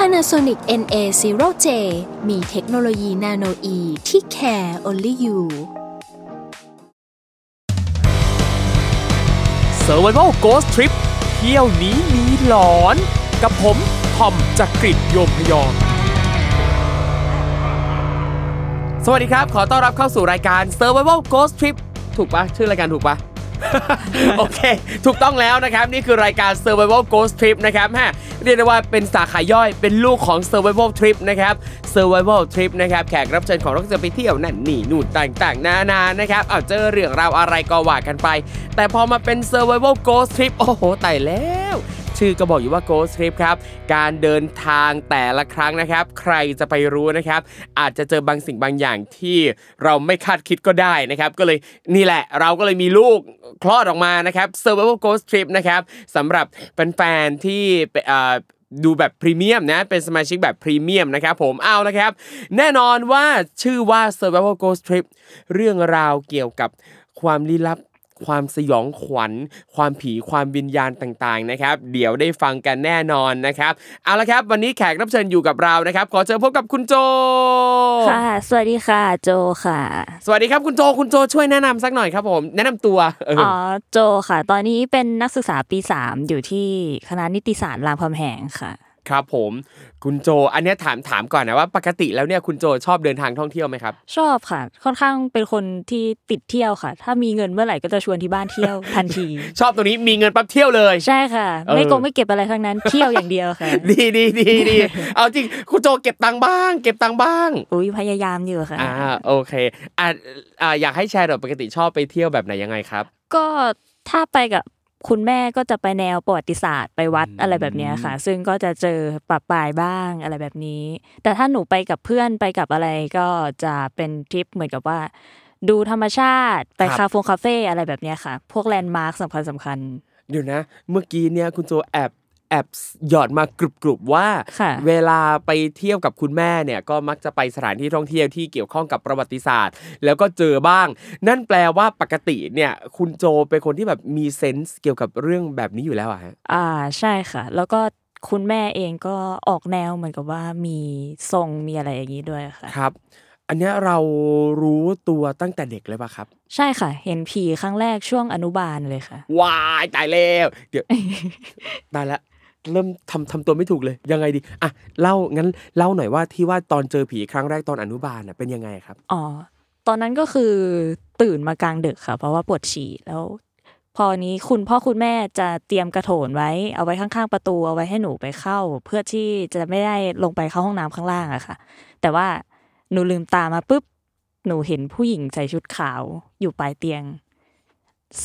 Panasonic NA0J มีเทคโนโลยีนาโนอีที่ care only you Survival Ghost Trip เที่ยวนี้มีหลอน กับผมทอมจากกริดโยมพยอมสวัสดีครับ ขอต้อนรับเข้าสู่รายการ Survival Ghost Trip ถูกปะชื่อรายการถูกปะ โอเค ถูกต้องแล้วนะครับ นี่คือรายการ Survival Ghost Trip นะครับฮะเรียกได้ว่าเป็นสาขาย่อยเป็นลูกของ Survival Trip นะครับ Survival Trip นะครับแขกรับเชิญของเราก็จะไปเที่ยวนั่นนี่นู่นต่างๆ นานานะครับเอาเจอเรื่องราวอะไรก็ว่ากันไป แต่พอมาเป็น Survival Ghost Trip โอ้โหตายแล้ว ชื่อก็บอกอยู่ว่า Ghost Trip ครับ การเดินทางแต่ละครั้งนะครับ ใครจะไปรู้นะครับ อาจจะเจอบางสิ่งบางอย่างที่เราไม่คาดคิดก็ได้นะครับ ก็เลยนี่แหละเราก็เลยมีลูกคลอดออกมานะครับ Survival Ghost Trip นะครับสำหรับแฟนๆที่ดูแบบพรีเมียมนะ เป็นสมาชิกแบบพรีเมียมนะครับผม เอานะครับ แน่นอนว่าชื่อว่า Survival Ghost Trip เรื่องราวเกี่ยวกับความลี้ลับ ความสยองขวัญ ความผีความวิญญาณต่างๆนะครับเดี๋ยวได้ฟังกันแน่นอนนะครับเอาละครับ วันนี้แขกรับเชิญอยู่กับเรานะครับ ขอเชิญพบกับคุณโจค่ะ สวัสดีค่ะโจค่ะ สวัสดีครับคุณโจคุณโจช่วยแนะนำสักหน่อยครับผมแนะนำตัวเออออ๋อโจค่ะ ตอนนี้เป็นนักศึกษาปีสามอยู่ที่คณะนิติศาสตร์รามคำแหงค่ะ ครับผมคุณโจ อันเนี้ยถามถามก่อนนะว่าปกติแล้วเนี่ยคุณโจชอบเดินทางท่องเที่ยวไหมครับ ชอบค่ะ ค่อนข้างเป็นคนที่ติดเที่ยวค่ะ ถ้ามีเงินเมื่อไหร่ก็จะชวนที่บ้านเที่ยวทันที ชอบตรงนี้มีเงินปั๊บเที่ยวเลยใช่ค่ะเออไม่โกงไม่เก็บอะไรทั้งนั้นเที่ยวอย่างเดียวค่ะ ดีดีดีดีเอาจริงคุณโจเก็บตังค์บ้าง เก็บตังค์บ้างอุ้ยพยายามอยู่ค่ะอ่าโอเคอ่าอ่าอยากให้แชร์หน่อยปกติชอบไปเที่ยวแบบไหนยังไงครับ ก็ถ้าไปกับ คุณแม่ก็จะไปแนวประวัติศาสตร์ไปวัดอะไรแบบเนี้ยค่ะ ซึ่งก็จะเจอประปรายบ้างอะไรแบบนี้ แต่ถ้าหนูไปกับเพื่อนไปกับอะไรก็จะเป็นทริปเหมือนกับว่า ดูธรรมชาติไปครับคาเฟ่คาเฟ่อะไรแบบเนี้ยค่ะ พวก landmark สำคัญสำคัญเดี๋ยวนะ เมื่อกี้เนี่ยคุณโจแอบ แอบหยอดมากรุบกรุบๆว่าค่ะเวลาไปเที่ยวกับคุณแม่เนี่ยก็มักจะไปสถานที่ท่องเที่ยวที่เกี่ยวข้องกับประวัติศาสตร์ แล้วก็เจอบ้าง นั่นแปลว่าปกติเนี่ยคุณโจเป็นคนที่แบบมีเซนส์เกี่ยวกับเรื่องแบบนี้อยู่แล้วอะฮะอ่าใช่ค่ะ แล้วก็คุณแม่เองก็ออกแนวเหมือนกับว่ามีทรงมีอะไรอย่างนี้ด้วยค่ะครับ อันเนี้ยเรารู้ตัวตั้งแต่เด็กเลยปะครับ ใช่ค่ะ เห็นผีครั้งแรกช่วงอนุบาลเลยค่ะวายตายแล้วเดี๋ยวตายละ เริ่มทำทำตัวไม่ถูกเลย ยังไงดีอะเล่างั้นเล่าหน่อยว่าที่ว่าตอนเจอผีครั้งแรกตอนอนุบาลน่ะเป็นยังไงครับอ๋อตอนนั้นก็คือตื่นมากลางดึกค่ะ เพราะว่าปวดฉี่แล้ว พอนี้คุณพ่อคุณแม่จะเตรียมกระโถนไว้ เอาไว้ข้างๆประตูเอาไว้ให้หนูไปเข้า เพื่อที่จะไม่ได้ลงไปเข้าห้องน้ำข้างล่างอะค่ะ แต่ว่าหนูลืมตามาปุ๊บหนูเห็นผู้หญิงใส่ชุดขาวอยู่ปลายเตียง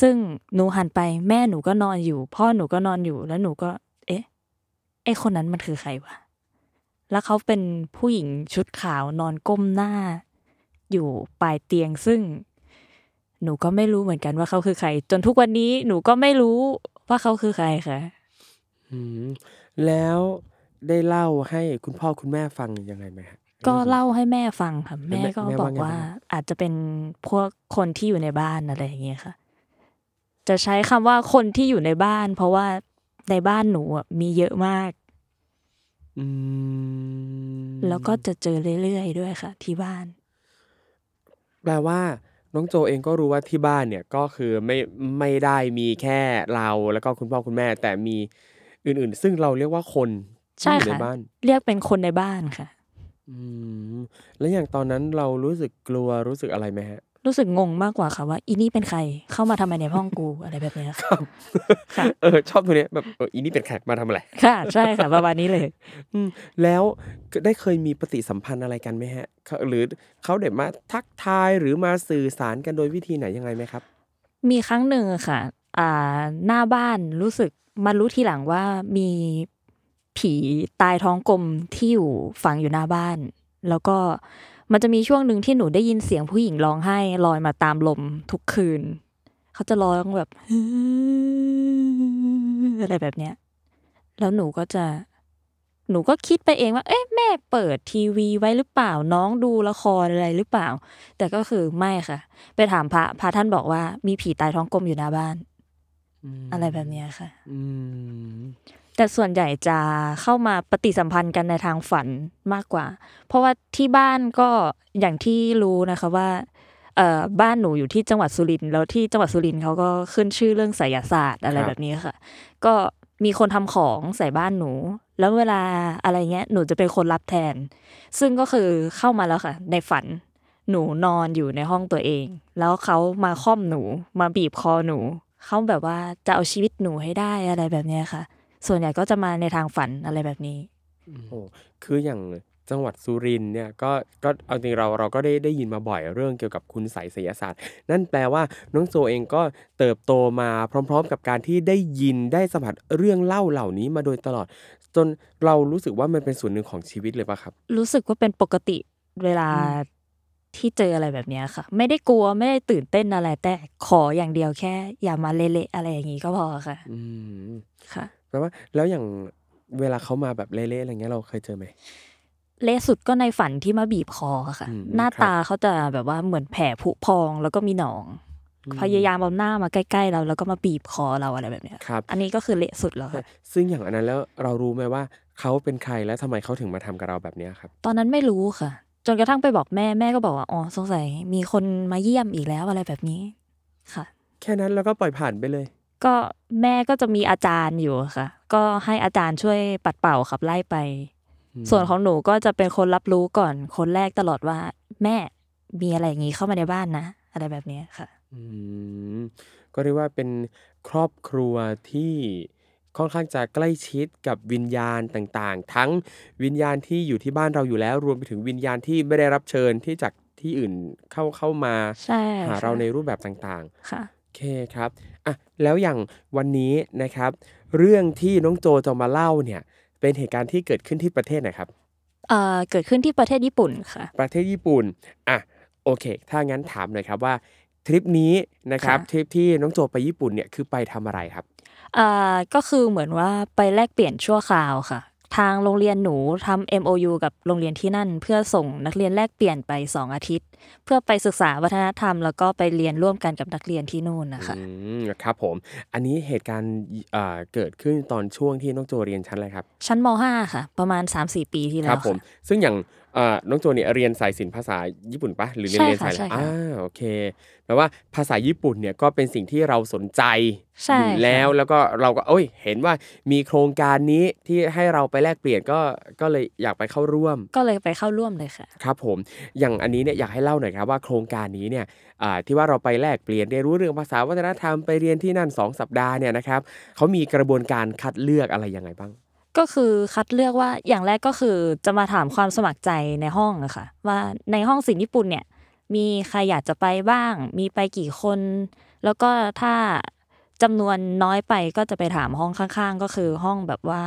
ซึ่งหนูหันไปแม่หนูก็นอนอยู่ พ่อหนูก็นอนอยู่แล้วหนูก็ ไอคนนั้นมันคือใครวะ แล้วเขาเป็นผู้หญิงชุดขาวนอนก้มหน้า อยู่ปลายเตียงซึ่ง หนูก็ไม่รู้เหมือนกันว่าเขาคือใคร จนทุกวันนี้หนูก็ไม่รู้ว่าเขาคือใครค่ะอืมแล้วได้เล่าให้คุณพ่อคุณแม่ฟังยังไงไหมฮะก็เล่าให้แม่ฟังค่ะแม่แม่ก็แม่บอว่ากไงว่าบ้างอาจจะเป็นพวกคนที่อยู่ในบ้านอะไรอย่างเงี้ยค่ะ จะใช้คำว่าคนที่อยู่ในบ้าน เพราะว่า ในบ้านหนูอะมีเยอะมาก อืมแล้วก็จะเจอเรื่อยๆด้วยค่ะ ที่บ้าน แปลว่า น้องโจเองก็รู้ว่าที่บ้านเนี่ยก็คือไม่ไม่ได้มีแค่เราแล้วก็คุณพ่อคุณแม่ แต่มีอื่นๆ ซึ่งเราเรียกว่าคนที่ใช่อยู่ในค่ะ บ้าน เรียกเป็นคนในบ้านค่ะ อืมแล้วอย่างตอนนั้นเรารู้สึกกลัวรู้สึกอะไรไหมฮะ รู้สึกงงมากกว่าค่ะว่าอีนี่เป็นใครเข้ามาทำไมในห้องกูอะไรแบบเนี้ยค่ะค่ะเออชอบตัวเนี้ยแบบเอออีนี่เป็นแขกมาทำอะไรค่ะ ใช่ค่ะประมาณนี้เลยอืมแล้วได้เคยมีปฏิสัมพันธ์อะไรกันไหมฮะเขาหรือเขาเด็มาทักทายหรือมาสื่อสารกันโดยวิธีไหนยังไงไหมครับ มีครั้งหนึ่งอะค่ะ อ่าหน้าบ้านรู้สึกมารู้ทีหลังว่ามีผีตายท้องกลมที่อยู่ฝังอยู่หน้าบ้าน แล้วก็ มันจะมีช่วงหนึ่งที่หนูได้ยินเสียงผู้หญิงร้องไห้ลอยมาตามลมทุกคืน เขาจะร้องแบบอะไรแบบเนี้ย แล้วหนูก็จะหนูก็คิดไปเองว่า เอ๊ะแม่เปิดทีวีไว้หรือเปล่า น้องดูละครอะไรหรือเปล่า แต่ก็คือไม่ค่ะ ไปถามพระพระท่านบอกว่ามีผีตายท้องกลมอยู่หน้าบ้าน อะไรแบบเนี้ยค่ะอืม แต่ส่วนใหญ่จะเข้ามาปฏิสัมพันธ์กันในทางฝันมากกว่า เพราะว่าที่บ้านก็อย่างที่รู้นะคะว่าบ้านหนูอยู่ที่จังหวัดสุรินทร์แล้วที่จังหวัดสุรินทร์เขาก็ขึ้นชื่อเรื่องไสยศาสตร์อะไรแบบนี้ค่ะ ก็มีคนทำของใส่บ้านหนู แล้วเวลาอะไรเงี้ยหนูจะเป็นคนรับแทน ซึ่งก็คือเข้ามาแล้วค่ะ ในฝันหนูนอนอยู่ในห้องตัวเอง แล้วเขามาค่อมหนูมาบีบคอหนูเขาแบบว่าจะเอาชีวิตหนูให้ได้อะไรแบบนี้ค่ะ ส่วนใหญ่ก็จะมาในทางฝันอะไรแบบนี้โอ้คืออย่างจังหวัดสุรินทร์เนี่ยก็ก็เอาจริงเราเราก็ได้ได้ยินมาบ่อยเรื่องเกี่ยวกับคุณไสยศิลศาสตร์ นั่นแปลว่าน้องโจเองก็เติบโตมาพร้อม ๆ กับการที่ได้ยินได้สัมผัสเรื่องเล่าเหล่านี้มาโดยตลอด จนเรารู้สึกว่ามันเป็นส่วนหนึ่งของชีวิตเลยปะครับ รู้สึกว่าเป็นปกติเวลาที่เจออะไรแบบเนี้ยค่ะ ไม่ได้กลัวไม่ได้ตื่นเต้นอะไร แต่ขออย่างเดียวแค่ อย่ามาเละๆอะไรอย่างงี้ก็พอค่ะ อืมค่ะ แปลว่า แล้วอย่างเวลาเขามาแบบเละๆอะไรเงี้ยเราเคยเจอไหมเละสุดก็ในฝันที่มาบีบคอค่ะ อืมหน้าครับ ตาเขาจะแบบว่าเหมือนแผลผุพองแล้วก็มีหนอง พยายามเอาหน้ามาใกล้ๆเราแล้วก็มาบีบคอเราอะไรแบบเนี้ยครับ อันนี้ก็คือเละสุดแล้วค่ะ ซึ่งอย่างอันนั้นแล้วเรารู้ไหมว่าเขาเป็นใครและทำไมเขาถึงมาทำกับเราแบบเนี้ยครับ ตอนนั้นไม่รู้ค่ะ จนกระทั่งไปบอกแม่แม่ก็บอกว่าอ๋อสงสัยมีคนมาเยี่ยมอีกแล้วอะไรแบบนี้ค่ะ แค่นั้นแล้วก็ปล่อยผ่านไปเลย ก็แม่ก็จะมีอาจารย์อยู่ค่ะ ก็ให้อาจารย์ช่วยปัดเป่าขับไล่ไป ส่วนของหนูก็จะเป็นคนรับรู้ก่อนคนแรกตลอดว่า แม่มีอะไรอย่างนี้เข้ามาในบ้านนะ อะไรแบบนี้ค่ะอืมก็เรียกว่าเป็นครอบครัวที่ค่อนข้างจะใกล้ชิดกับวิญญาณต่างๆ ทั้งวิญญาณที่อยู่ที่บ้านเราอยู่แล้ว รวมไปถึงวิญญาณที่ไม่ได้รับเชิญที่จากที่อื่นเข้าเข้ามาใช่หาค่ะเราในรูปแบบต่างค่ะๆโอ เคครับ อะ แล้วอย่างวันนี้นะครับ เรื่องที่น้องโจจะมาเล่าเนี่ย เป็นเหตุการณ์ที่เกิดขึ้นที่ประเทศไหนครับ เอ่อเกิดขึ้นที่ประเทศญี่ปุ่นค่ะ ประเทศญี่ปุ่น อะ โอเค ถ้างั้นถามหน่อยครับว่าทริปนี้นะครับ ค่ะ ทริปที่น้องโจไปญี่ปุ่นเนี่ย คือไปทำอะไรครับอ่าก็คือเหมือนว่าไปแลกเปลี่ยนชั่วคราวค่ะ ทางโรงเรียนหนูทำ MOU กับโรงเรียนที่นั่น เพื่อส่งนักเรียนแลกเปลี่ยนไป 2 อาทิตย์ เพื่อไปศึกษาวัฒนธรรม แล้วก็ไปเรียนร่วมกันกับนักเรียนที่นู่นนะคะอืมครับผม อันนี้เหตุการณ์อ่าเกิดขึ้นตอนช่วงที่น้องโจเรียนชั้นอะไรครับ ชั้นม 5 ค่ะ ประมาณ 3-4 ปีที่คแล้รัวผมค่ะซึ่งอย่างอ่าน้องโจเนี่ยเรียนสายศิลป์ภาษาญี่ปุ่นปะหรือเรียนใช่เรียนค่ะสายอะไรใช่ค่ะอ่าโอเคแปลว่าภาษาญี่ปุ่นเนี่ยก็เป็นสิ่งที่เราสนใจใช่อยู่แล้วค่ะแล้วก็เราก็เอ้ย เห็นว่ามีโครงการนี้ที่ให้เราไปแลกเปลี่ยนก็ก็เลยอยากไปเข้าร่วม ก็เลยไปเข้าร่วมเลยค่ะ ครับผมอย่างอันนี้เนี่ยอยากให้เล่าหน่อยครับว่าโครงการนี้เนี่ยอ่าที่ว่าเราไปแลกเปลี่ยนเรียนรู้เรื่องภาษาวัฒนธรรมไปเรียนที่นั่น 2 สัปดาห์เนี่ยนะครับเขามีกระบวนการคัดเลือกอะไรยังไงบ้าง ก็คือคัดเลือกว่าอย่างแรกก็คือจะมาถามความสมัครใจในห้องอะค่ะ ว่าในห้องศิลป์ญี่ปุ่นเนี่ย มีใครอยากจะไปบ้าง มีไปกี่คน แล้วก็ถ้าจำนวนน้อยไปก็จะไปถามห้องข้างๆ ก็คือห้องแบบว่า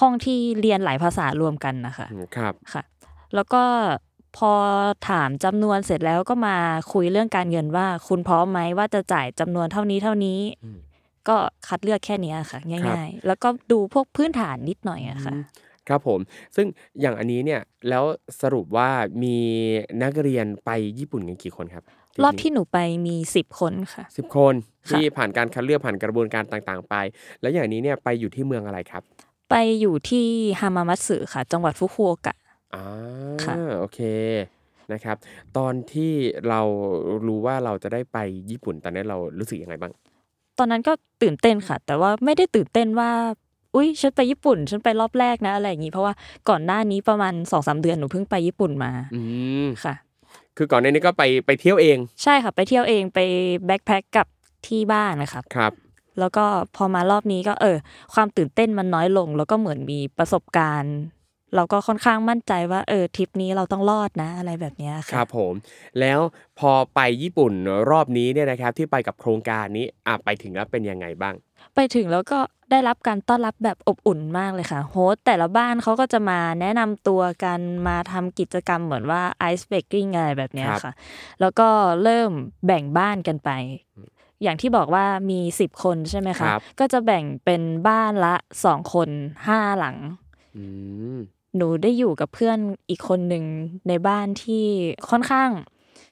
ห้องที่เรียนหลายภาษารวมกันนะคะอืมครับค่ะ แล้วก็พอถามจำนวนเสร็จแล้วก็มาคุยเรื่องการเงินว่า คุณพร้อมไหมว่าจะจ่ายจำนวนเท่านี้เท่านี้อืม ก็คัดเลือกแค่เนี้ยค่ะครับง่าย ๆ แล้วก็ดูพวกพื้นฐานนิดหน่อยอะค่ะอืมครับผม ซึ่งอย่างอันนี้เนี่ยแล้วสรุปว่ามีนักเรียนไปญี่ปุ่นกันกี่คนครับ รอบที่หนูไปมีสิบคนค่ะสิบคนค่ะที่ผ่านการคัดเลือกผ่านกระบวนการต่างๆ ไป แล้วอย่างนี้เนี่ยไปอยู่ที่เมืองอะไรครับ ไปอยู่ที่ฮามามัตสึค่ะ จังหวัดฟุกุโอกะอ่าค่ะโอเคนะครับ ตอนที่เรารู้ว่าเราจะได้ไปญี่ปุ่นตอนนี้เรารู้สึกยังไงบ้าง ตอนนั้นก็ตื่นเต้นค่ะ แต่ว่าไม่ได้ตื่นเต้นว่า อุ้ยฉันไปญี่ปุ่น ฉันไปรอบแรกนะอะไรอย่างงี้ เพราะว่าก่อนหน้านี้ประมาณสองสามเดือนหนูเพิ่งไปญี่ปุ่นมาอืมค่ะ คือก่อนหน้านี้ก็ไปไปเที่ยวเอง ใช่ค่ะ ไปเที่ยวเองไปbackpack กับที่บ้านนะครับครับ แล้วก็พอมารอบนี้ก็เออ ความตื่นเต้นมันน้อยลง แล้วก็เหมือนมีประสบการณ์ เราก็ค่อนข้างมั่นใจว่าเออทริปนี้เราต้องรอดนะ อะไรแบบเนี้ยคค่ะรับผมแล้วพอไปญี่ปุ่นรอบนี้เนี่ยนะครับที่ไปกับโครงการนี้อะไปถึงแล้วเป็นยังไงบ้าง ไปถึงแล้วก็ได้รับการต้อนรับแบบอบอุ่นมากเลยค่ะ host แต่ละบ้านเขาก็จะมาแนะนำตัวกันมาทำกิจกรรมเหมือนว่า ice breaking อะไรแบบเนี้ยครับค่ะ แล้วก็เริ่มแบ่งบ้านกันไป อย่างที่บอกว่ามีสิบคนใช่ไหมคคะรับก็จะแบ่งเป็นบ้านละสองคนห้าหลังอืม หนูได้อยู่กับเพื่อนอีกคนหนึ่งในบ้านที่ค่อนข้าง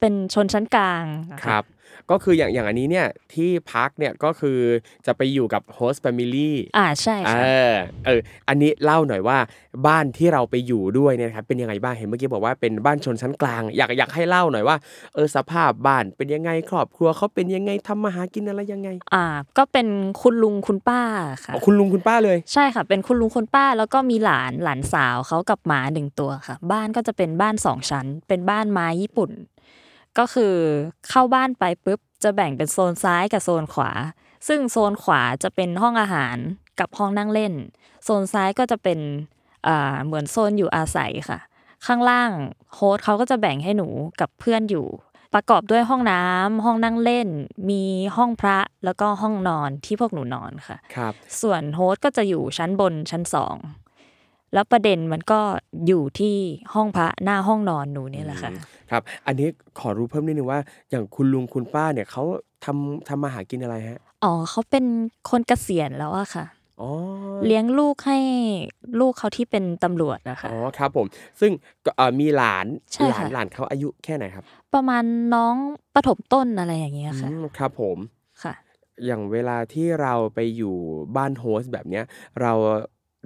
เป็นชนชั้นกลางครับ ก็คืออย่างอย่างอันนี้เนี่ยที่พักเนี่ยก็คือจะไปอยู่กับ host familyอ่าใช่เอค่ะอเอออันนี้เล่าหน่อยว่าบ้านที่เราไปอยู่ด้วยเนี่ยนะครับเป็นยังไงบ้างเห็นเมื่อกี้บอกว่าเป็นบ้านชนชั้นกลาง อยากอยากให้เล่าหน่อยว่าเออสภาพบ้านเป็นยังไงครอบครัวเขาเป็นยังไงทำมาหากินอะไรยังไง อ่า ก็เป็นคุณลุงคุณป้าค่ะอ๋อคุณลุงคุณป้าเลย ใช่ค่ะ เป็นคุณลุงคุณป้าแล้วก็มีหลานหลานสาวเขากับหมาหนึ่งตัวค่ะ บ้านก็จะเป็นบ้านสองชั้น เป็นบ้านไม้ญี่ปุ่น ก็คือเข้าบ้านไปปุ๊บจะแบ่งเป็นโซนซ้ายกับโซนขวา ซึ่งโซนขวาจะเป็นห้องอาหารกับห้องนั่งเล่น โซนซ้ายก็จะเป็นอ่าเหมือนโซนอยู่อาศัยค่ะ ข้างล่างโฮสต์เขาก็จะแบ่งให้หนูกับเพื่อนอยู่ ประกอบด้วยห้องน้ำห้องนั่งเล่น มีห้องพระแล้วก็ห้องนอนที่พวกหนูนอนค่ะครับส่วนโฮสต์ก็จะอยู่ชั้นบนชั้นสอง แล้วประเด็นมันก็อยู่ที่ห้องพระหน้าห้องนอนหนูเนี่ยแหละค่ะครับ อันนี้ขอรู้เพิ่มนิดนึงว่า อย่างคุณลุงคุณป้าเนี่ยเขาทำทำมาหากินอะไรฮะอ๋อเขาเป็นคนเกษียณแล้วอะค่ะอ๋อเลี้ยงลูกให้ลูกเขาที่เป็นตำรวจอะค่ะอ๋อครับผม ซึ่งก็เอ่อมีหลานใช่หลานค่ะหลานเขาอายุแค่ไหนครับ ประมาณน้องประถมต้นอะไรอย่างเงี้ยค่ะอืมครับผมค่ะ อย่างเวลาที่เราไปอยู่บ้าน host แบบเนี้ย เรา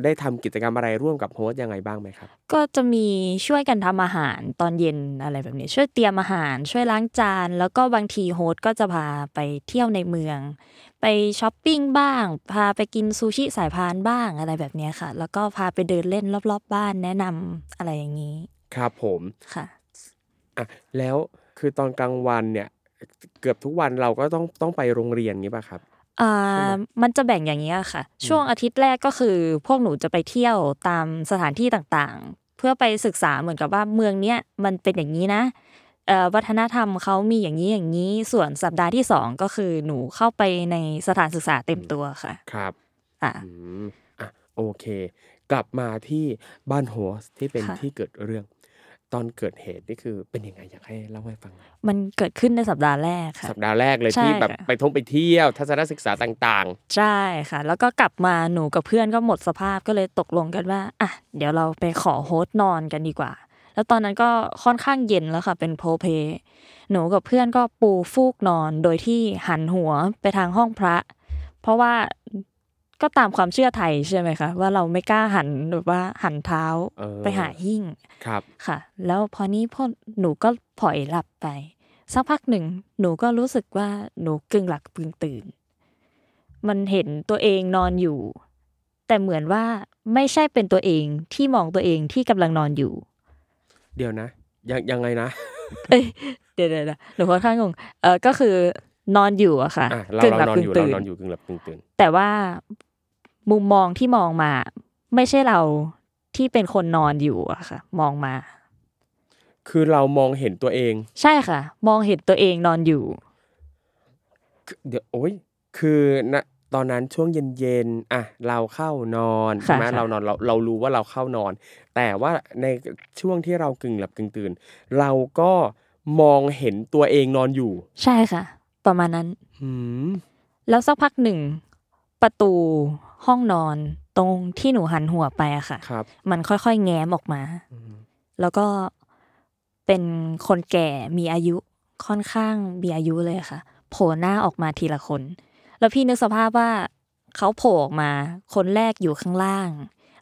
ได้ทำกิจกรรมอะไรร่วมกับ host ยังไงบ้างไหมครับ ก็จะมีช่วยกันทำอาหารตอนเย็นอะไรแบบนี้ ช่วยเตรียมอาหาร ช่วยล้างจาน แล้วก็บางที host ก็จะพาไปเที่ยวในเมือง ไปช้อปปิ้งบ้าง พาไปกินซูชิสายพานบ้างอะไรแบบเนี้ยค่ะ แล้วก็พาไปเดินเล่นรอบ ๆ บ้านแนะนำอะไรอย่างนี้ ครับผมค่ะอะแล้วคือตอนกลางวันเนี่ย เกือบทุกวันเราก็ต้องต้องไปโรงเรียนงี้ป่ะครับ อ่ามันจะแบ่งอย่างนี้ยค่ะ ช่วงอาทิตย์แรกก็คือ พวกหนูจะไปเที่ยวตามสถานที่ต่างๆ เพื่อไปศึกษาเหมือนกับว่าเมืองเนี้ยมันเป็นอย่างนี้นะเอ่อวัฒนธรรมเขามีอย่างนี้อย่างนี้ส่วนสัปดาห์ที่สองก็คือหนูเข้าไปในสถานศึกษาเต็มตัวค่ะ ครับอ่าอืมอะโอเค กลับมาที่บ้านโฮสต์ที่เป็นค่ะที่เกิดเรื่อง ตอนเกิดเหตุนี่คือเป็นยังไงอยากให้เล่าให้ฟังหน่อยมันเกิดขึ้นในสัปดาห์แรกค่ะ สัปดาห์แรกเลยใช่ที่แบบค่ะ ไปท่องไปเที่ยวทัศนศึกษาต่างใช่ค่ะ แล้วก็กลับมาหนูกับเพื่อนก็หมดสภาพก็เลยตกลงกันว่าอะเดี๋ยวเราไปขอโฮสต์นอนกันดีกว่า แล้วตอนนั้นก็ค่อนข้างเย็นแล้วค่ะ เป็นโพลเพลหนูกับเพื่อนก็ปูฟูกนอนโดยที่หันหัวไปทางห้องพระ เพราะว่า ก็ตามความเชื่อไทยใช่ไหมคะ ว่าเราไม่กล้าหันแบบว่าหันเท้าเออไปหาหิ้งๆครับค่ะ แล้วพอนี้พอหนูก็ผล่อยหลับไปสักพักหนึ่งหนูก็รู้สึกว่าหนูกึ่งหลับกึ่งตื่น มันเห็นตัวเองนอนอยู่ แต่เหมือนว่าไม่ใช่เป็นตัวเองที่มองตัวเองที่กำลังนอนอยู่ เดี๋ยวนะยังยังไงนะเอ้ยเดี๋ยวเดี๋ยวเดี๋ยวหนูค่อนข้างงงเออก็คือนอนอยู่อะค่ะอะเรากึ่งเราหลับนอนกึ่อยู่งเราตื่นนอนอยู่กึ่งหลับกึ่งตื่นแต่ว่า มุมมองที่มองมา ไม่ใช่เราที่เป็นคนนอนอยู่อะค่ะ มองมา คือเรามองเห็นตัวเอง ใช่ค่ะ มองเห็นตัวเองนอนอยู่คือเดี๋ยวโอ้ยคือนะตอนนั้นช่วงเย็นๆอะเราเข้านอนค่ะใช่ไหมค่ะ เรานอนเราเรารู้ว่าเราเข้านอน แต่ว่าในช่วงที่เรากึ่งหลับกึ่งตื่น เราก็มองเห็นตัวเองนอนอยู่ ใช่ค่ะ ประมาณนั้น หืมแล้วสักพักหนึ่ง ประตู ห้องนอนตรงที่หนูหันหัวไปอะค่ะ ครับ มันค่อยๆ แง้มออกมาอืมแล้วก็เป็นคนแก่มีอายุค่อนข้างมีอายุเลยค่ะ โผล่หน้าออกมาทีละคน แล้วพี่นึกสภาพว่าเขาโผล่ออกมา คนแรกอยู่ข้างล่าง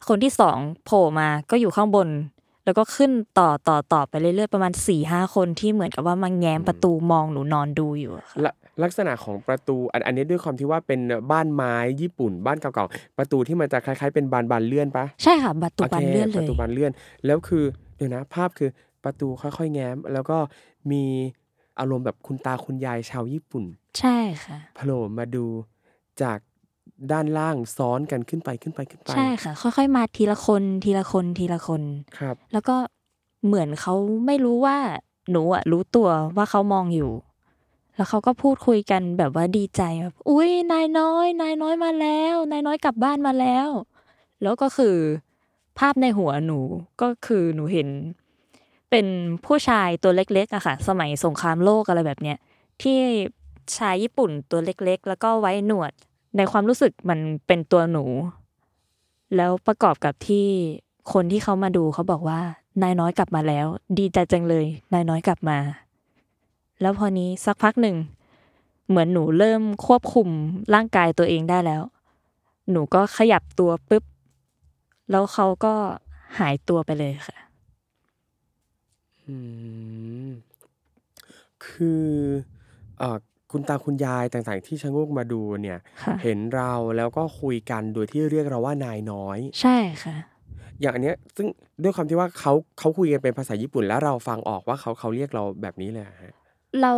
คนที่สองโผล่มาก็อยู่ข้างบน แล้วก็ขึ้นต่อต่อต่อไปเรื่อยๆประมาณสี่ห้าคนที่เหมือนกับว่ามาแง้มประตูมองหนูนอนดูอยู่อะค่ะละ ลักษณะของประตูอันอันนี้ด้วยความที่ว่าเป็นบ้านไม้ญี่ปุ่น บ้านเก่าๆประตูที่มันจะคล้ายๆ เป็นบานบานๆเลื่อนปะใช่ค่ะประตูบานโคเลื่อนเลประยตูบานเลื่อน แล้วคือเดี๋ยวนะ ภาพคือประตูค่อยๆแง้ม แล้วก็มีอารมณ์แบบคุณตาคุณยายชาวญี่ปุ่น ใช่ค่ะโผล่มาดูจากด้านล่างซ้อนกันขึ้นไปขึ้นไปขึ้นไป ใช่ค่ะ ค่อย ๆ มาทีละคนทีละคนทีละคนครับ แล้วก็เหมือนเขาไม่รู้ว่าหนูอะรู้ตัวว่าเขามองอยู่ แล้วเขาก็พูดคุยกันแบบว่าดีใจแบบอุ้ยนายน้อย นายน้อยมาแล้ว นายน้อยกลับบ้านมาแล้ว แล้วก็คือ ภาพในหัวหนูก็คือหนูเห็น เป็นผู้ชายตัวเล็กๆอะค่ะ สมัยสงครามโลกอะไรแบบเนี้ยที่ชายญี่ปุ่นตัวเล็กๆ แล้วก็ไว้หนวด ในความรู้สึกมันเป็นตัวหนู แล้วประกอบกับที่คนที่เขามาดูเขาบอกว่านายน้อยกลับมาแล้ว ดีใจจังเลย นายน้อยกลับมา แล้วพอนี้สักพักหนึ่ง เหมือนหนูเริ่มควบคุมร่างกายตัวเองได้แล้ว หนูก็ขยับตัวปุ๊บ แล้วเขาก็หายตัวไปเลยค่ะอืมคือเอ่อคุณตาคุณยายต่างๆ ที่ชะโงกมาดูเนี่ยค่ะเห็นเราแล้วก็คุยกันโดยที่เรียกเราว่านายน้อย ใช่ค่ะ อย่างอันเนี้ย ซึ่งด้วยความที่ว่าเขาเขาคุยกันเป็นภาษาญี่ปุ่นแล้วเราฟังออกว่าเขาเขาเรียกเราแบบนี้เลยอะฮะ เรา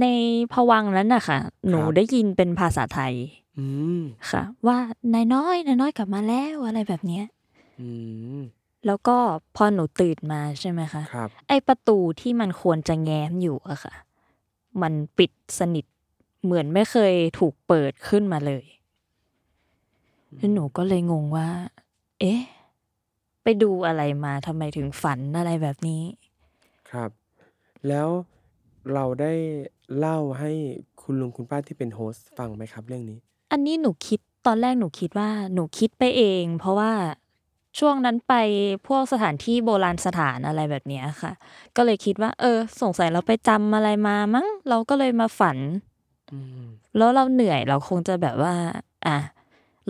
ในภวังค์นั้นน่ะค่ะ หนูครับได้ยินเป็นภาษาไทยอืมค่ะ ว่านายน้อยนายน้อยกลับมาแล้วอะไรแบบเนี้ยอืมแล้วก็พอหนูตื่นมาใช่ไหมคะครับไอประตูที่มันควรจะแง้มอยู่อะค่ะ มันปิดสนิทเหมือนไม่เคยถูกเปิดขึ้นมาเลยแล้วหนูก็เลยงงว่า เอ๊ะ ไปดูอะไรมาทำไมถึงฝันอะไรแบบนี้ ครับ แล้ว เราได้เล่าให้คุณลุงคุณป้าที่เป็นโฮสต์ฟังไหมครับเรื่องนี้ อันนี้หนูคิด ตอนแรกหนูคิดว่า หนูคิดไปเอง เพราะว่าช่วงนั้นไปพวกสถานที่โบราณสถาน อะไรแบบเนี้ยค่ะ ก็เลยคิดว่า เออ สงสัยเราไปจำอะไรมามั้ง เราก็เลยมาฝัน อืม แล้วเราเหนื่อย เราคงจะแบบว่าอะ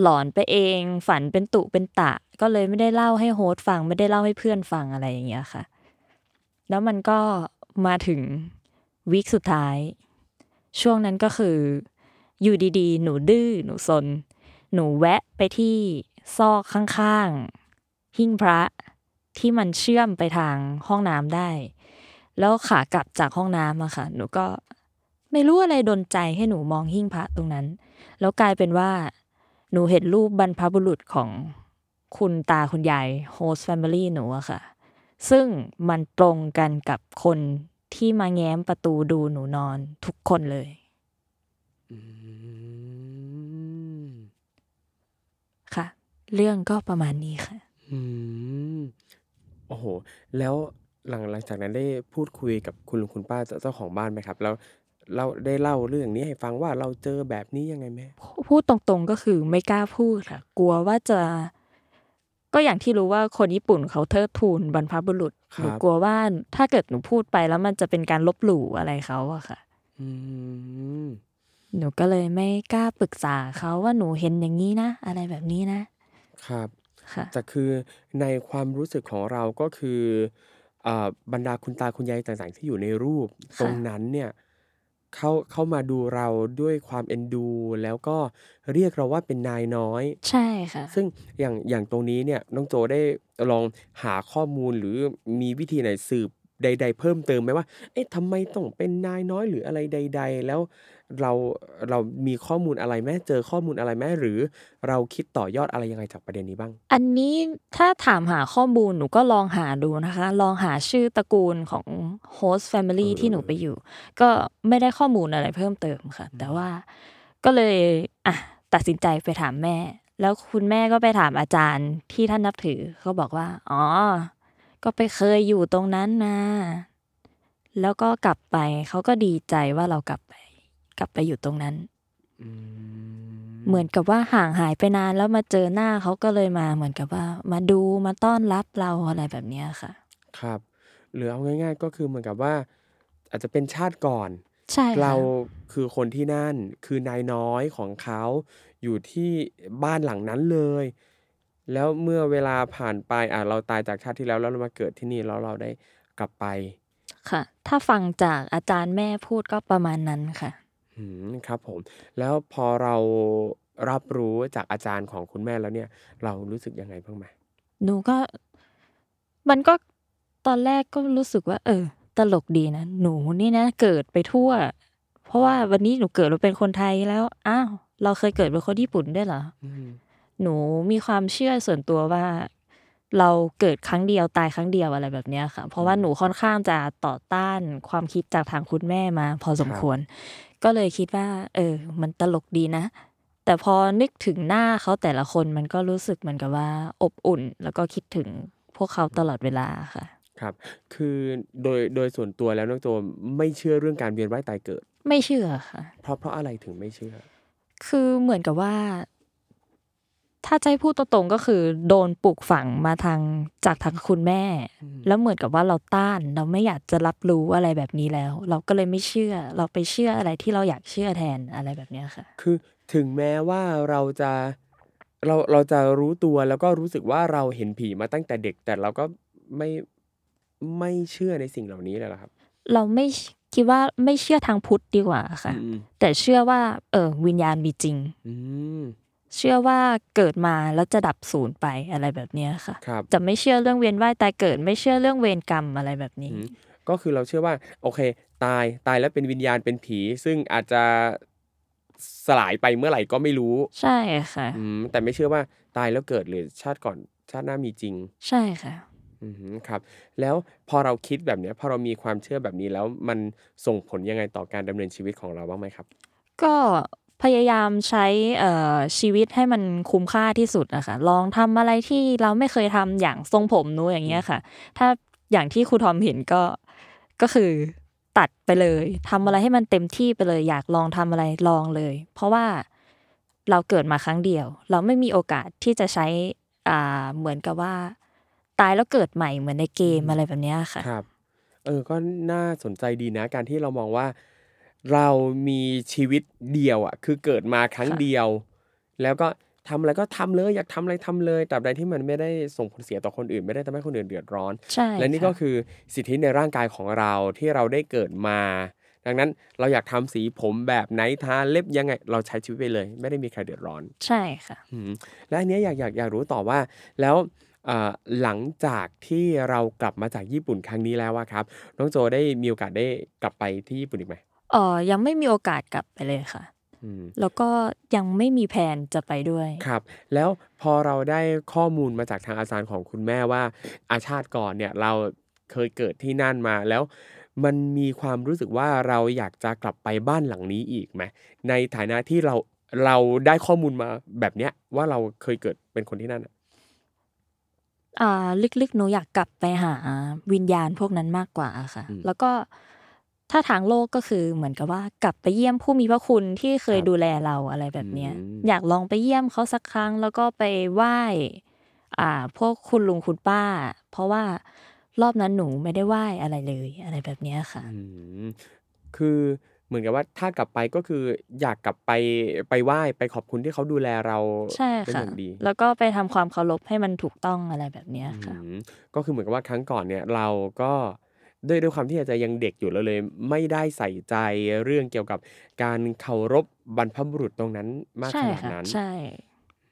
หลอนไปเอง ฝันเป็นตุเป็นตะ ก็เลยไม่ได้เล่าให้โฮสต์ฟัง ไม่ได้เล่าให้เพื่อนฟัง อะไรอย่างเงี้ยค่ะ แล้วมันก็มาถึง วีคสุดท้าย ช่วงนั้นก็คือ อยู่ดีๆ หนูดื้อหนูซนหนูแวะไปที่ซอกข้างๆ หิ้งพระที่มันเชื่อมไปทางห้องน้ำได้ แล้วขากลับจากห้องน้ำอะค่ะ หนูก็ไม่รู้อะไรดนใจให้หนูมองหิ้งพระตรงนั้น แล้วกลายเป็นว่า หนูเห็นรูปบรรพบุรุษของคุณตาคุณยาย host family หนูอะค่ะ ซึ่งมันตรงกันกับคน ที่มาแง้มประตูดูหนูนอนทุกคนเลยอืมค่ะ เรื่องก็ประมาณนี้ค่ะอืมโอ้โห แล้วหลังหลังจากนั้นได้พูดคุยกับคุณลุงคุณป้าเจ้าเจ้าของบ้านไหมครับ แล้วเราได้เล่าเรื่องนี้ให้ฟังว่าเราเจอแบบนี้ยังไงไหมพูดตรงๆก็คือไม่กล้าพูดค่ะ กลัวว่าจะ ก็อย่างที่รู้ว่าคนญี่ปุ่นเขาเทิดทูนบรรพบุรุษครับหนูกลัวว่าถ้าเกิดหนูพูดไปแล้วมันจะเป็นการลบหลู่อะไรเขาอะค่ะอืมหนูก็เลยไม่กล้าปรึกษาเขาว่าหนูเห็นอย่างนี้นะอะไรแบบนี้นะ ครับค่ะแต่คือในความรู้สึกของเราก็คืออ่าบรรดาคุณตาคุณยายต่างๆ ที่อยู่ในรูปค่ะตรงนั้นเนี่ย เขาเข้ามาดูเราด้วยความเอ็นดู แล้วก็เรียกเราว่าเป็นนายน้อย ใช่ค่ะ ซึ่งอย่างอย่างตรงนี้เนี่ยน้องโจได้ลองหาข้อมูลหรือมีวิธีไหนสืบใด ๆ เพิ่มเติมไหมว่า เอ๊ะทำไมต้องเป็นนายน้อยหรืออะไรใด ๆ แล้ว เราเรามีข้อมูลอะไรไหมเจอข้อมูลอะไรไหมหรือเราคิดต่อยอดอะไรยังไงจากประเด็นนี้บ้าง อันนี้ถ้าถามหาข้อมูลหนูก็ลองหาดูนะคะ ลองหาชื่อตระกูลของ host family เออที่หนูไปอยู่ ก็ไม่ได้ข้อมูลอะไรเพิ่มเติมค่ะ แต่ว่าก็เลยอะตัดสินใจไปถามแม่ แล้วคุณแม่ก็ไปถามอาจารย์ที่ท่านนับถือเขาบอกว่า อ๋อ ก็ไปเคยอยู่ตรงนั้นนะแล้วก็กลับไปเขาก็ดีใจว่าเรากลับไป กลับไปอยู่ตรงนั้นอืมเหมือนกับว่าห่างหายไปนานแล้วมาเจอหน้าเขาก็เลยมา เหมือนกับว่า มาดูมาต้อนรับเราอะไรแบบเนี้ยค่ะ ครับ หรือเอาง่าย ๆ ก็คือเหมือนกับว่า อาจจะเป็นชาติก่อนใช่ค่ะเราคือคนที่นั่นคือนายน้อยของเขาอยู่ที่บ้านหลังนั้นเลย แล้วเมื่อเวลาผ่านไปอะเราตายจากชาติที่แล้วแล้วเรามาเกิดที่นี่แล้วเราได้กลับไป ค่ะ ถ้าฟังจากอาจารย์แม่พูดก็ประมาณนั้นค่ะ อืม ครับผม แล้วพอเรารับรู้จากอาจารย์ของคุณแม่แล้วเนี่ย เรารู้สึกยังไงบ้างไหม หนูก็ มันก็ ตอนแรกก็รู้สึกว่า เออ ตลกดีนะ หนูนี่นะเกิดไปทั่ว เพราะว่าวันนี้หนูเกิดมาเป็นคนไทยแล้ว อ้าว เราเคยเกิดเป็นคนญี่ปุ่นด้วยเหรอ อืม หนูมีความเชื่อส่วนตัวว่า เราเกิดครั้งเดียว ตายครั้งเดียว อะไรแบบเนี้ยค่ะ เพราะว่าหนูค่อนข้างจะต่อต้านความคิดจากทางคุณแม่มาพอสมควร ก็เลยคิดว่า เออ มันตลกดีนะ แต่พอนึกถึงหน้าเขาแต่ละคนมันก็รู้สึกเหมือนกับว่าอบอุ่น แล้วก็คิดถึงพวกเขาตลอดเวลาค่ะ ครับ คือโดยโดยส่วนตัวแล้วน้องโจไม่เชื่อเรื่องการเวียนว่ายตายเกิด ไม่เชื่อค่ะ เพราะเพราะอะไรถึงไม่เชื่อ คือเหมือนกับว่า ถ้าจะให้พูดตรงๆก็คือ โดนปลูกฝังมาทางจากทางคุณแม่ แล้วเหมือนกับว่าเราต้านเราไม่อยากจะรับรู้อะไรแบบนี้แล้ว เราก็เลยไม่เชื่อ เราไปเชื่ออะไรที่เราอยากเชื่อแทนอะไรแบบเนี้ยค่ะ คือถึงแม้ว่าเราจะเราเราจะรู้ตัวแล้วก็รู้สึกว่าเราเห็นผีมาตั้งแต่เด็ก แต่เราก็ไม่ไม่เชื่อในสิ่งเหล่านี้เลยเหรอครับ เราไม่คิดว่าไม่เชื่อทางพุทธดีกว่าค่ะอืมแต่เชื่อว่า เออวิญญาณมีจริงอืม เชื่อว่าเกิดมาแล้วจะดับสูญไปอะไรแบบเนี้ยค่ะครับจะไม่เชื่อเรื่องเวียนว่ายตายเกิดไม่เชื่อเรื่องเวรกรรมอะไรแบบนี้อืมก็คือเราเชื่อว่าโอเค ตายตายแล้วเป็นวิญญาณเป็นผี ซึ่งอาจจะสลายไปเมื่อไหร่ก็ไม่รู้ ใช่ค่ะอืมแต่ไม่เชื่อว่าตายแล้วเกิดหรือชาติก่อนชาติหน้ามีจริง ใช่ค่ะอืมครับ แล้วพอเราคิดแบบเนี้ยพอเรามีความเชื่อแบบนี้แล้วมันส่งผลยังไงต่อการดำเนินชีวิตของเราบ้างไหมครับ ก็ พยายามใช้ชีวิตให้มันคุ้มค่าที่สุดนะคะลองทำอะไรที่เราไม่เคยทำอย่างทรงผมนู้อย่างเงี้ยค่ะ ถ้าอย่างที่ครูทอมเห็นก็ก็คือตัดไปเลยทำอะไรให้มันเต็มที่ไปเลย อยากลองทำอะไรลองเลย เพราะว่าเราเกิดมาครั้งเดียว เราไม่มีโอกาสที่จะใช้อ่าเหมือนกับว่า ตายแล้วเกิดใหม่เหมือนในเกมอะไรแบบเนี้ยค่ะครับเออก็น่าสนใจดีนะ การที่เรามองว่า เรามีชีวิตเดียวอะ คือเกิดมาครั้งค่ะ เดียว แล้วก็ทำอะไรก็ทำเลย อยากทำอะไรทำเลยตราบใดที่มันไม่ได้ส่งผลเสียต่อคนอื่น ไม่ได้ทำให้คนอื่นเดือดร้อน ใช่และนี่ก็ค่ะ คือสิทธิในร่างกายของเราที่เราได้เกิดมา ดังนั้นเราอยากทำสีผมแบบไหนทาเล็บยังไง เราใช้ชีวิตไปเลย ไม่ได้มีใครเดือดร้อน ใช่ค่ะ อืมและอันเนี้ยอยากอยากอยากรู้ต่อว่า แล้วเอ่อหลังจากที่เรากลับมาจากญี่ปุ่นครั้งนี้แล้วว่าครับ น้องโจได้มีโอกาสได้กลับไปที่ญี่ปุ่นอีกไหม เออยังไม่มีโอกาสกลับไปเลยค่ะอืมแล้วก็ยังไม่มีแผนจะไปด้วยครับ แล้วพอเราได้ข้อมูลมาจากทางอาจารย์ของคุณแม่ว่า อาชาติก่อนเนี่ยเราเคยเกิดที่นั่นมาแล้วมันมีความรู้สึกว่าเราอยากจะกลับไปบ้านหลังนี้อีกไหมในฐานะที่เราเราได้ข้อมูลมาแบบเนี้ยว่าเราเคยเกิดเป็นคนที่นั่นอะอ่าลึกๆหนูอยากกลับไปหาวิญญาณพวกนั้นมากกว่าค่ะ แล้วก็ ถ้าทางโลกก็คือเหมือนกับว่ากลับไปเยี่ยมผู้มีพระคุณที่เคยดูแลเราอะไรแบบเนี้ยอยากลองไปเยี่ยมเขาสักครั้ง แล้วก็ไปไหว้อ่า พวกคุณลุงคุณป้า เพราะว่ารอบนั้นหนูไม่ได้ไหว้อะไรเลยอะไรแบบเนี้ยค่ะอืมคือเหมือนกับว่าถ้ากลับไปก็คืออยากกลับไปไปไหว้ไปขอบคุณที่เขาดูแลเราใช่เป็นอค่ะย่างดีแล้วก็ไปทำความเคารพให้มันถูกต้องอะไรแบบเนี้ยค่ะอืมก็คือเหมือนกับว่าครั้งก่อนเนี่ยเราก็ ด้วยด้วยความที่อาจจะยังเด็กอยู่แล้วเลย ไม่ได้ใส่ใจเรื่องเกี่ยวกับการเคารพบรรพบุรุษตรงนั้นมากใช่ขนาดค่ะนั้น ใช่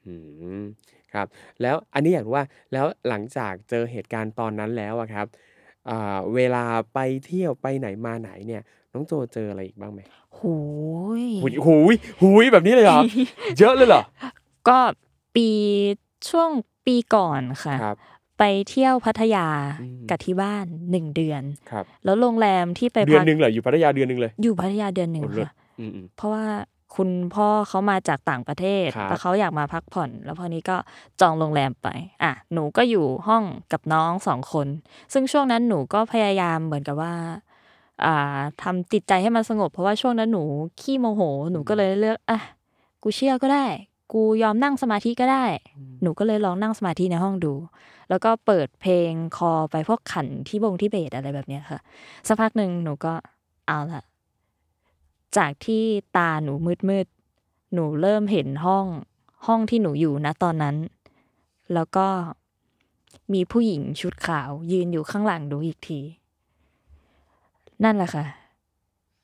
อืมครับแล้วอันนี้อยากรู้ว่าแล้วหลังจากเจอเหตุการณ์ตอนนั้นแล้วอะครับอ่าเวลาไปเที่ยวไปไหนมาไหนเนี่ย น้องโจเจออะไรอีกบ้างไหมโหยหุยหุยหุยแบบนี้เลยเหรอ เยอะเลยเหรอ ก็ปีช่วงปีก่อนค่ะ ครับ ไปเที่ยวพัทยาอืมกับที่บ้านหนึ่งเดือน ครับ แล้วโรงแรมที่ไปเดือนพักหนึ่งเหรออยู่พัทยาเดือนหนึ่งเลย อยู่พัทยาเดือนหนึ่งโอ้เลิศค่ะอืมอืมเพราะว่าคุณพ่อเขามาจากต่างประเทศครับแล้วเขาอยากมาพักผ่อน แล้วพอนี้ก็จองโรงแรมไป อะ หนูก็อยู่ห้องกับน้องสองคน ซึ่งช่วงนั้นหนูก็พยายามเหมือนกับว่า อ่าทำจิตใจให้มันสงบ เพราะว่าช่วงนั้นหนูขี้โมโห หนูก็เลยเลือก อะ กูเชื่อก็ได้ กูยอมนั่งสมาธิก็ได้ หนูก็เลยลองนั่งสมาธิในห้องดู แล้วก็เปิดเพลงคอไปพวกขันที่บงที่เบสอะไรแบบเนี้ยค่ะ สักพักหนึ่งหนูก็เอาละจากที่ตาหนูมืดมืดหนูเริ่มเห็นห้องห้องที่หนูอยู่นะตอนนั้น แล้วก็มีผู้หญิงชุดขาว ยืนอยู่ข้างหลังหนูอีกที นั่นแหละค่ะ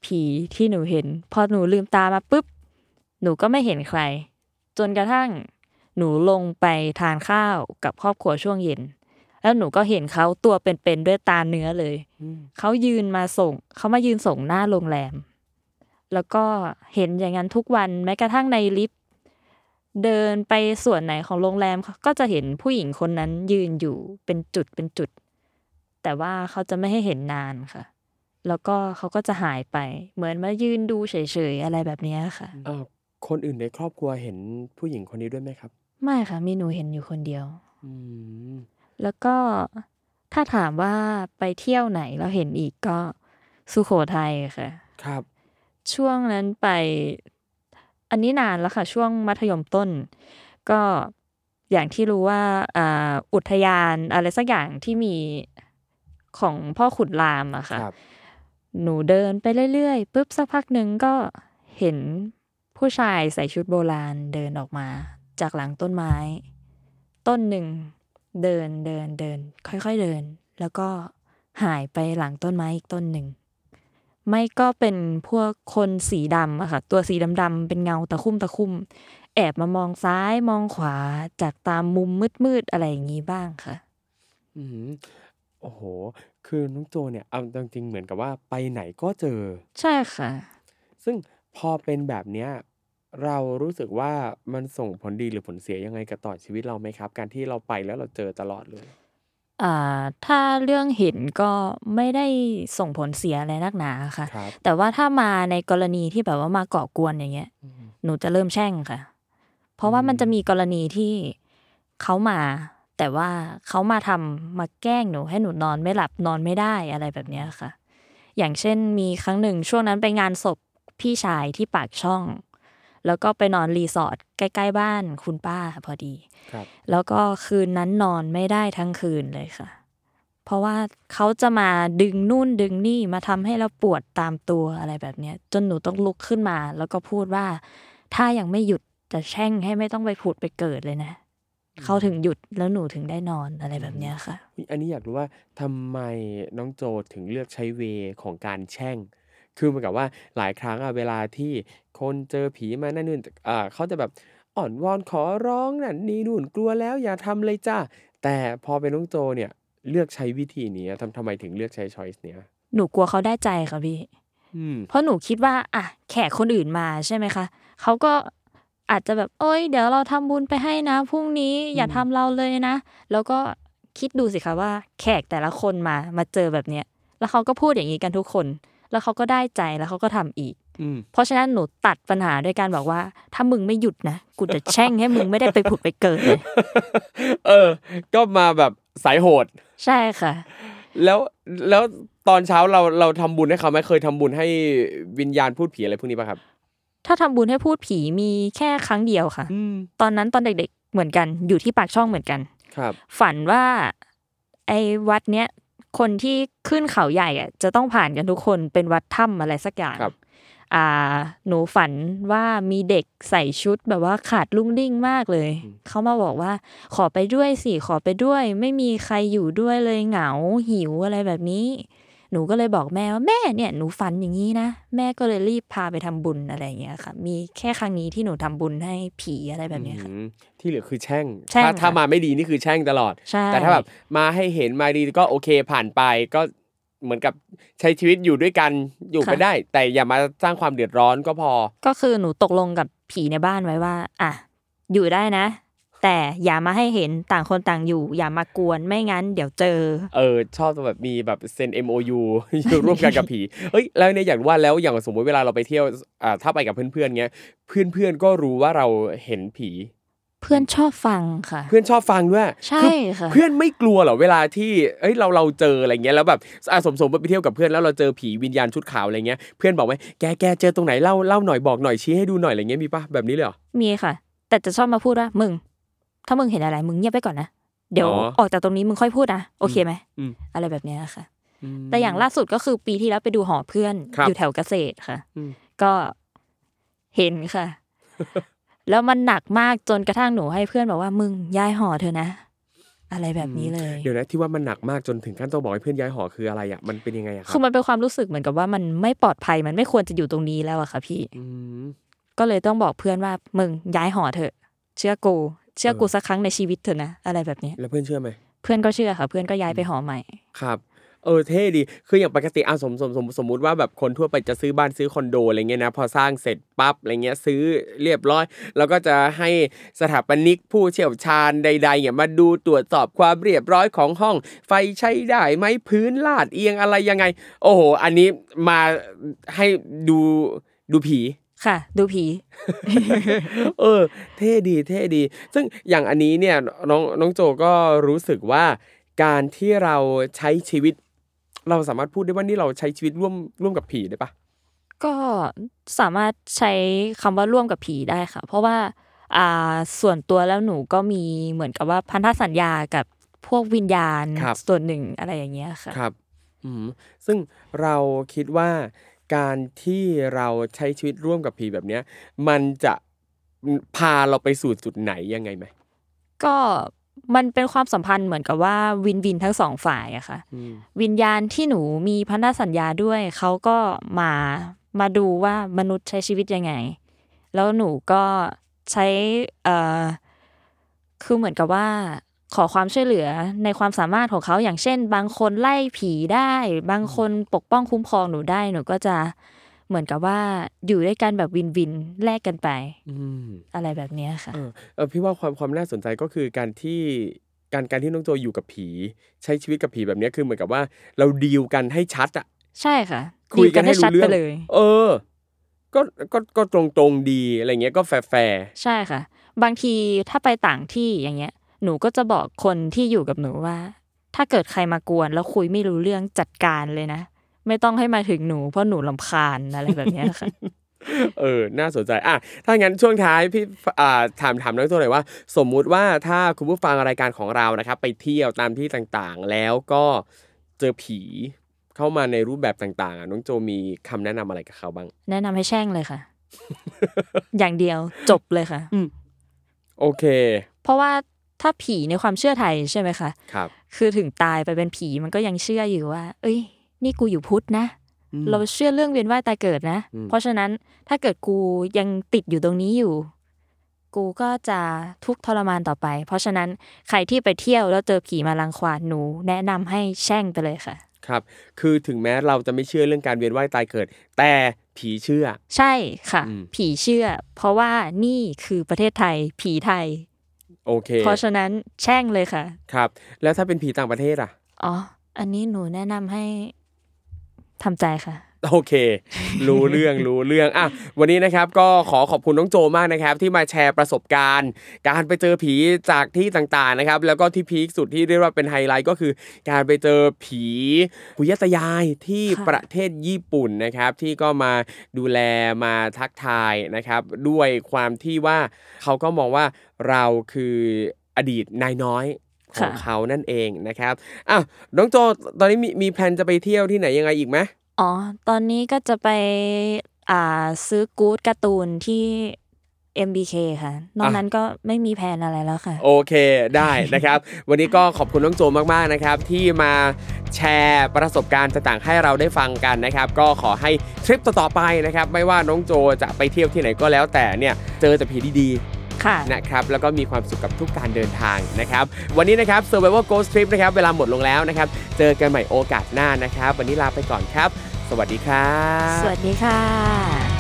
ผีที่หนูเห็น พอหนูลืมตามาปุ๊บ หนูก็ไม่เห็นใคร จนกระทั่ง หนูลงไปทานข้าวกับครอบครัวช่วงเย็น แล้วหนูก็เห็นเขาตัวเป็นๆด้วยตาเนื้อเลยอืมเขายืนมาส่งเขามายืนส่งหน้าโรงแรม แล้วก็เห็นอย่างนั้นทุกวันแม้กระทั่งในลิฟต์เดินไปส่วนไหนของโรงแรมก็จะเห็นผู้หญิงคนนั้นยืนอยู่เป็นจุดเป็นจุด แต่ว่าเขาจะไม่ให้เห็นนานค่ะ แล้วก็เขาก็จะหายไป เหมือนมายืนดูเฉยๆอะไรแบบเนี้ยค่ะเอ่อคนอื่นในครอบครัวเห็นผู้หญิงคนนี้ด้วยไหมครับ ไม่ค่ะ มีหนูเห็นอยู่คนเดียว อืม แล้วก็ถ้าถามว่าไปเที่ยวไหนแล้วเห็นอีกก็สุโขทัยค่ะ ครับ ช่วงนั้นไป อันนี้นานแล้วค่ะ ช่วงมัธยมต้น ก็อย่างที่รู้ว่าอ่าอุทยานอะไรสักอย่างที่มีของพ่อขุนรามอะค่ะครับ หนูเดินไปเรื่อยๆปุ๊บสักพักหนึ่งก็เห็นผู้ชายใส่ชุดโบราณเดินออกมา จากหลังต้นไม้ ต้นหนึ่ง เดินเดินเดิน ค่อยๆเดิน แล้วก็หายไปหลังต้นไม้อีกต้นหนึ่ง ไม่ก็เป็นพวกคนสีดำอะค่ะ ตัวสีดำๆเป็นเงาตะคุ่มตะคุ่มแอบมามองซ้ายมองขวาจากตามมุมมืดๆอะไรอย่างนี้บ้างค่ะ อืมโอ้โห คือน้องโจเนี่ยเอาจริงๆเหมือนกับว่าไปไหนก็เจอ ใช่ค่ะ ซึ่งพอเป็นแบบเนี้ย เรารู้สึกว่า มันส่งผลดีหรือผลเสียยังไงกับ ต่อชีวิตเราไหมครับ การที่เราไปแล้วเราเจอตลอดเลย อ่า ถ้าเรื่องเห็นก็ไม่ได้ส่งผลเสียอะไรนักหนาค่ะ ครับ แต่ว่าถ้ามาในกรณีที่แบบว่ามาก่อกวน อย่างเงี้ย อืม หนูจะเริ่มแช่งค่ะ เพราะว่ามันจะมีกรณีที่เขามา แต่ว่าเขามาทำ มาแกล้งหนู ให้หนูนอนไม่หลับ นอนไม่ได้ อะไรแบบเนี้ยค่ะ อย่างเช่น มีครั้งหนึ่ง ช่วงนั้นไปงานศพพี่ชายที่ปากช่อง แล้วก็ไปนอนรีสอร์ทใกล้ ๆ บ้านคุณป้าพอดีครับ แล้วก็คืนนั้นนอนไม่ได้ทั้งคืนเลยค่ะ เพราะว่าเขาจะมาดึงนู่นดึงนี่มาทำให้เราปวดตามตัวอะไรแบบเนี้ย จนหนูต้องลุกขึ้นมา แล้วก็พูดว่า ถ้ายังไม่หยุดจะแช่งให้ไม่ต้องไปผุดไปเกิดเลยนะเขาถึงหยุดแล้วหนูถึงได้นอนอะไรแบบเนี้ยค่ะอุ๊ยอันนี้อยากรู้ว่าทำไมน้องโจถึงเลือกใช้เวของการแช่ง คือเหมือนกับว่าหลายครั้งอะเวลาที่คนเจอผีมานั่นนู่นอ่าเขาจะแบบอ่อนวอนขอร้องนั่นนี่นู่นกลัวแล้วอย่าทำเลยจ้าแต่พอเป็นน้องโจเนี่ยเลือกใช้วิธีนี้ทำทำไมถึงเลือกใช้ช้อยส์เนี้ยหนูกลัวเขาได้ใจค่ะพี่ อืม เพราะหนูคิดว่า อะ แขกคนอื่นมาใช่ไหมคะเขาก็อาจจะแบบเอ้ย เดี๋ยวเราทำบุญไปให้นะพรุ่งนี้อย่าทำเราเลยนะ แล้วก็คิดดูสิคะว่า แขกแต่ละคนมามาเจอแบบเนี้ย แล้วเขาก็พูดอย่างนี้กันทุกคน แล้วเขาก็ได้ใจแล้วเขาก็ทำอีกอืมเพราะฉะนั้นหนูตัดปัญหาด้วยการบอกว่า ถ้ามึงไม่หยุดนะกูจะแช่งให้มึงไม่ได้ไปผุดไปเกิดเลยเออ ก็มาแบบสายโหด ใช่ค่ะ แล้วแล้วตอนเช้าเราเราทำบุญให้เขาไหมเคยทำบุญให้วิญญาณพูดผีอะไรพวกนี้ป่ะครับ ถ้าทำบุญให้พูดผีมีแค่ครั้งเดียวค่ะอืมตอนนั้นตอนเด็กๆเหมือนกันอยู่ที่ปากช่องเหมือนกัน ครับ ฝันว่าไอ้วัดเนี้ย คนที่ขึ้นเขาใหญ่อะจะต้องผ่านกันทุกคนเป็นวัดถ้ำอะไรสักอย่างครับอ่าหนูฝันว่ามีเด็กใส่ชุดแบบว่าขาดลุ่งลิ่งมากเลย เขามาบอกว่า ขอไปด้วยสิขอไปด้วย ไม่มีใครอยู่ด้วยเลยเหงาหิวอะไรแบบนี้ หนูก็เลยบอกแม่ว่าแม่เนี่ยหนูฝันอย่างนี้นะ แม่ก็เลยรีบพาไปทำบุญอะไรอย่างเงี้ยค่ะ มีแค่ครั้งนี้ที่หนูทำบุญให้ผีอะไรแบบเนี้ยค่ะอืมที่เหลือคือแช่งแช่งถ้าถ้าค่ะมาไม่ดีนี่คือแช่งตลอดใช่แต่ถ้าแบบมาให้เห็นมาดีก็โอเคผ่านไปก็เหมือนกับใช้ชีวิตอยู่ด้วยกันอยู่ไปได้ แต่อย่ามาสร้างความเดือดร้อนก็พอ ก็คือหนูตกลงกับผีในบ้านไว้ว่า อะอยู่ได้นะ แต่อย่ามาให้เห็นต่างคนต่างอยู่ อย่ามากวนไม่งั้นเดี๋ยวเจอ เออ ชอบแบบมีแบบเซ็น MOU อยู่ร่วมกันกับผีเอ้ยแล้วเนี่ยอยากรู้ว่าแล้วอย่างสมมติเวลาเราไปเที่ยวอ่าถ้าไปกับเพื่อนๆเงี้ยเพื่อนๆก็รู้ว่าเราเห็นผีเพื่อนชอบฟังค่ะ เพื่อนชอบฟังด้วยใช่คือค่ะเพื่อนไม่กลัวเหรอเวลาที่เอ้ยเราเราเจออะไรเงี้ยแล้วแบบอะสมสมไปเที่ยวกับเพื่อนแล้วเราเจอผีวิญญาณชุดขาวอะไรเงี้ยเพื่อนบอกว่าแกแกเจอตรงไหนเล่าเล่าหน่อยบอกหน่อยชี้ให้ดูหน่อยอะไรเงี้ยมีปะแบบนี้เลยเหรอมีค่ะ แต่จะชอบมาพูดว่ามึง ถ้ามึงเห็นอะไรมึงเงียบไปก่อนนะเดี๋ยวอ๋อออกจากตรงนี้มึงค่อยพูดนะโอเคไหมอืมอะไรแบบเนี้ยค่ะมแต่อย่างล่าสุดก็คือปีที่แล้วไปดูหอเพื่อนครับอยู่แถวเกษตรค่ะอืมก็เห็นค่ะ แล้วมันหนักมากจนกระทั่งหนูให้เพื่อนบอกว่ามึงย้ายหอเธอะนะ อะไรแบบนี้เลย เดี๋ยวนะที่ว่ามันหนักมากจนถึงขั้นต้องบอกให้เพื่อนย้ายหอคืออะไรอะมันเป็นยังไงอะครัคือบมันเป็นความรู้สึกเหมือนกับว่ามันไม่ปลอดภัยมันไม่ควรจะอยู่ตรงนี้แล้วอะค่ะพี่อืมก็เลยต้องบอกเพื่อนว่ามึงย้ายหอเถอะ เชื่อกู เชื่อกูเออสักครั้งในชีวิตเถอะนะอะไรแบบเนี้ยแล้วเพื่อนเชื่อไหมเพื่อนก็เชื่อค่ะ เพื่อนก็ย้ายไปหอใหม่ครับเออเท่ดี คืออย่างปกติอะสมสมสมสมมุติว่าแบบคนทั่วไปจะซื้อบ้านซื้อคอนโดอะไรเงี้ยนะ พอสร้างเสร็จปั๊บอะไรเงี้ยซื้อเรียบร้อย แล้วก็จะให้สถาปนิกผู้เชี่ยวชาญใดๆเนี่ยมาดูตรวจสอบความเรียบร้อยของห้อง ไฟใช้ได้ไหมพื้นลาดเอียงอะไรยังไง โอ้โห อันนี้มาให้ดูดูผี ค่ะ ดูผี เออ เท่ดีเท่ดี ซึ่งอย่างอันนี้เนี่ยน้องน้องโจก็รู้สึกว่าการที่เราใช้ชีวิต เราสามารถพูดได้ว่านี่เราใช้ชีวิตร่วมร่วมกับผีได้ปะก็สามารถใช้คำว่าร่วมกับผีได้ค่ะ เพราะว่าอ่าส่วนตัวแล้วหนูก็มีเหมือนกับว่าพันธสัญญากับพวกวิญญาณส่วนหนึ่งอะไรอย่างเงี้ยค่ะครับ อืมซึ่งเราคิดว่า การที่เราใช้ชีวิตร่วมกับผีแบบเนี้ย มันจะพาเราไปสู่จุดไหนยังไงไหมก็มันเป็นความสัมพันธ์เหมือนกับว่าวินวินทั้งสองฝ่ายอะค่ะอืมวิญญาณที่หนูมีพันธสัญญาด้วยเขาก็มามาดูว่ามนุษย์ใช้ชีวิตยังไง แล้วหนูก็ใช้เอ่อคือเหมือนกับว่า ขอความช่วยเหลือในความสามารถของเขาอย่างเช่น บางคนไล่ผีได้ บางคนปกป้องคุ้มครองหนูได้หนูก็จะเหมือนกับว่าอยู่ด้วยกันแบบวินวินแลกกันไปอืมอะไรแบบเนี้ยค่ะเออเออพี่ว่าความความน่าสนใจก็คือการที่การการที่น้องโจอยู่กับผี ใช้ชีวิตกับผีแบบเนี้ยคือเหมือนกับว่า เราดีลกันให้ชัดอะ ใช่ค่ะ คุยกันให้ดีชัดรู้เรื่ไปองเลย เออ ก็ก็ก็ตรงตรงๆดีอะไรเงี้ยก็ fair fairใช่ค่ะ บางทีถ้าไปต่างที่อย่างเงี้ย หนูก็จะบอกคนที่อยู่กับหนูว่า ถ้าเกิดใครมากวน แล้วคุยไม่รู้เรื่องจัดการเลยนะ ไม่ต้องให้มาถึงหนูเพราะหนูรำคาญอะไรแบบเนี้ยค่ะเออ น่าสนใจ อะ ถ้างั้นช่วงท้ายพี่อ่าถามถามน้องโจหน่อยว่า สมมุติว่าถ้าคุณผู้ฟังรายการของเรานะครับ ไปเที่ยวตามที่ต่างๆ แล้วก็เจอผีเข้ามาในรูปแบบต่างๆอะน้องโจมีคำแนะนำอะไรกับเขาบ้าง แนะนำให้แช่งเลยค่ะ อย่างเดียวจบเลยค่ะโอเค เพราะว่า ถ้าผีในความเชื่อไทยใช่ไหมคะครับ คือถึงตายไปเป็นผีมันก็ยังเชื่ออยู่ว่า เอ้ย นี่กูอยู่พุทธนะอืมเราเชื่อเรื่องเวียนว่ายตายเกิดนะอืมเพราะฉะนั้นถ้าเกิดกูยังติดอยู่ตรงนี้อยู่ กูก็จะทุกข์ทรมานต่อไป เพราะฉะนั้นใครที่ไปเที่ยวแล้วเจอผีมารังควานหนู แนะนำให้แช่งไปเลยค่ะ ครับ คือถึงแม้เราจะไม่เชื่อเรื่องการเวียนว่ายตายเกิด แต่ผีเชื่อ ใช่ค่ะอืมผีเชื่อ เพราะว่านี่คือประเทศไทย ผีไทย โอเค เพราะฉะนั้นแช่งเลยค่ะ ครับ แล้วถ้าเป็นผีต่างประเทศอะ อ๋อ อันนี้หนูแนะนำให้ทำใจค่ะ โอเค รู้เรื่องรู้เรื่องอะวันนี้นะครับก็ขอขอบคุณน้องโจมากนะครับ ที่มาแชร์ประสบการณ์ การไปเจอผีจากที่ต่างๆนะครับ แล้วก็ที่พีคสุดที่เรียกว่าเป็นไฮไลท์ก็คือ การไปเจอผีปุยตายายที่ค่ะประเทศญี่ปุ่นนะครับ ที่ก็มาดูแลมาทักทายนะครับ ด้วยความที่ว่าเขาก็มองว่าเราคืออดีตนายน้อยของเขานั่นเองนะครับอะน้องโจตอนนี้มีมีแพลนจะไปเที่ยวที่ไหนยังไงอีกไหม อ๋อ ตอนนี้ก็จะไป อ่า ซื้อกู๊ดการ์ตูนที่ MBK ค่ะ นอกนั้นก็ไม่มีแผนอะไรแล้วค่ะ โอเคได้นะครับ วันนี้ก็ขอบคุณน้องโจมากๆนะครับ ที่มาแชร์ประสบการณ์ต่างๆให้เราได้ฟังกันนะครับ ก็ขอให้ทริปต่อๆไปนะครับ ไม่ว่าน้องโจจะไปเที่ยวที่ไหนก็แล้วแต่เนี่ย เจอแต่ผีดีๆ ค่ะ นะครับแล้วก็มีความสุขกับทุกการเดินทางนะครับวันนี้นะครับ Survival Ghost Trip นะครับเวลาหมดลงแล้วนะครับเจอกันใหม่โอกาสหน้านะครับ วันนี้ลาไปก่อนครับ สวัสดีครับ สวัสดีค่ะ